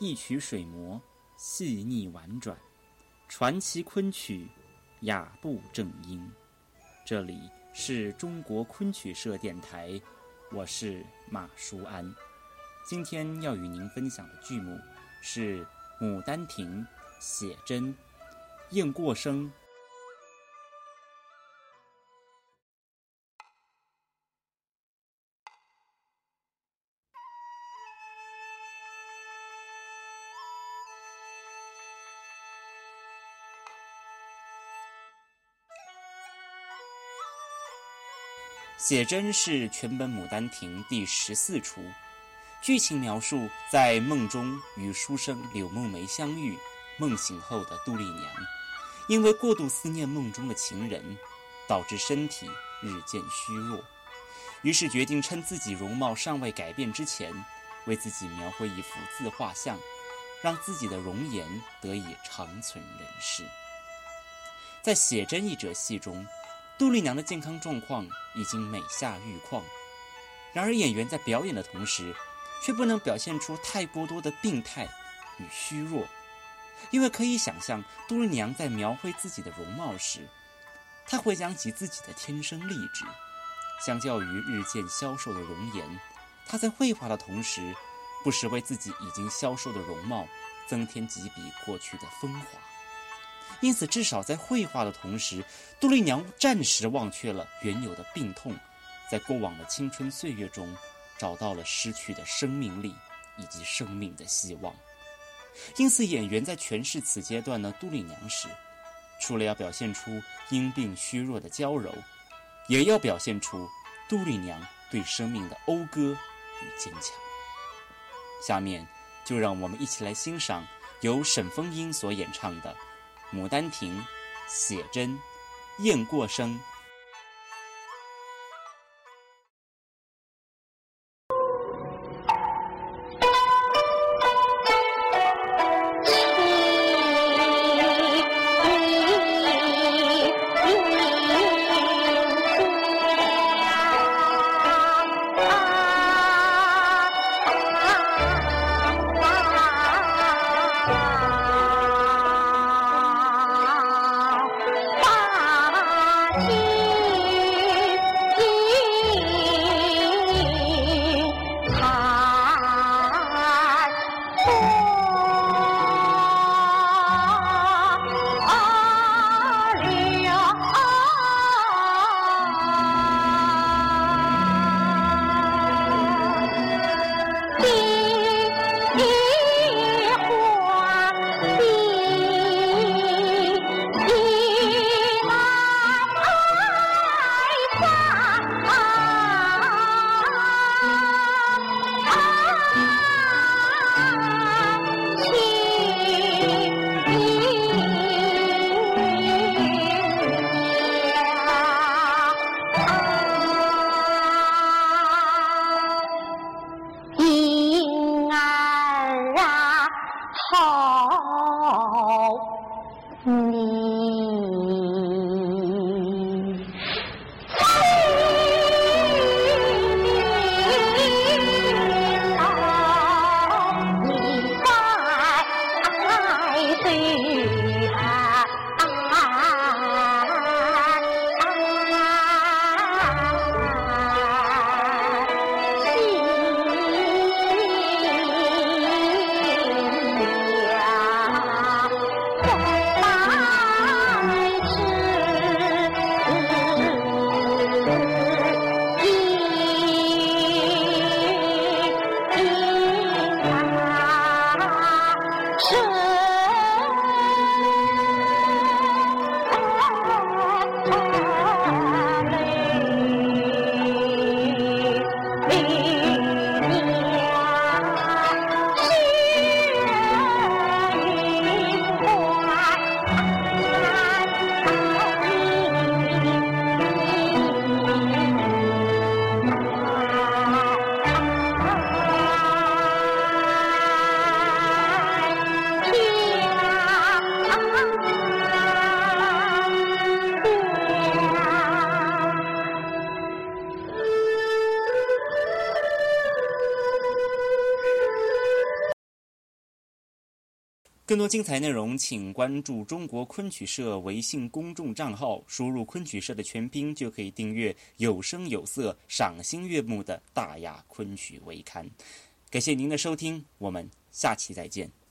一曲水磨，细腻婉转，传奇昆曲，雅步正音。这里是中国昆曲社电台，我是马舒安。今天要与您分享的剧目是《牡丹亭》，写真，应过生。写真是全本《牡丹亭》第十四出，剧情描述在梦中与书生柳梦梅相遇，梦醒后的杜丽娘，因为过度思念梦中的情人，导致身体日渐虚弱，于是决定趁自己容貌尚未改变之前，为自己描绘一幅自画像，让自己的容颜得以长存人世。在写真一折戏中。杜丽娘的健康状况已经美下愈况，然而演员在表演的同时，却不能表现出太过多的病态与虚弱，因为可以想象，杜丽娘在描绘自己的容貌时，她回想起自己的天生丽质，相较于日渐消瘦的容颜，她在绘画的同时，不时为自己已经消瘦的容貌增添几笔过去的风华。因此，至少在绘画的同时，杜丽娘暂时忘却了原有的病痛，在过往的青春岁月中，找到了失去的生命力以及生命的希望。因此，演员在诠释此阶段的杜丽娘时，除了要表现出因病虚弱的娇柔，也要表现出杜丽娘对生命的讴歌与坚强。下面，就让我们一起来欣赏由沈凤英所演唱的。《牡丹亭》，写真，雁过声。你更多精彩内容，请关注中国昆曲社微信公众账号，输入“昆曲社”的全拼，就可以订阅有声有色、赏心悦目的大雅昆曲微刊。感谢您的收听，我们下期再见。